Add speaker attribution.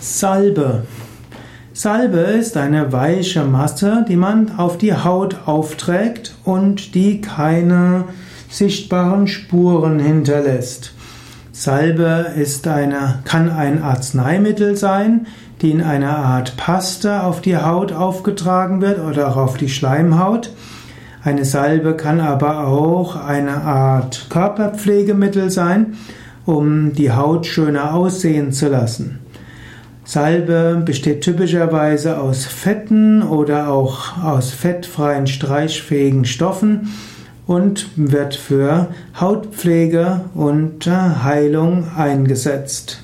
Speaker 1: Salbe. Salbe ist eine weiche Masse, die man auf die Haut aufträgt und die keine sichtbaren Spuren hinterlässt. Salbe ist eine, kann ein Arzneimittel sein, die in einer Art Paste auf die Haut aufgetragen wird oder auch auf die Schleimhaut. Eine Salbe kann aber auch eine Art Körperpflegemittel sein, um die Haut schöner aussehen zu lassen. Salbe besteht typischerweise aus Fetten oder auch aus fettfreien streichfähigen Stoffen und wird für Hautpflege und Heilung eingesetzt.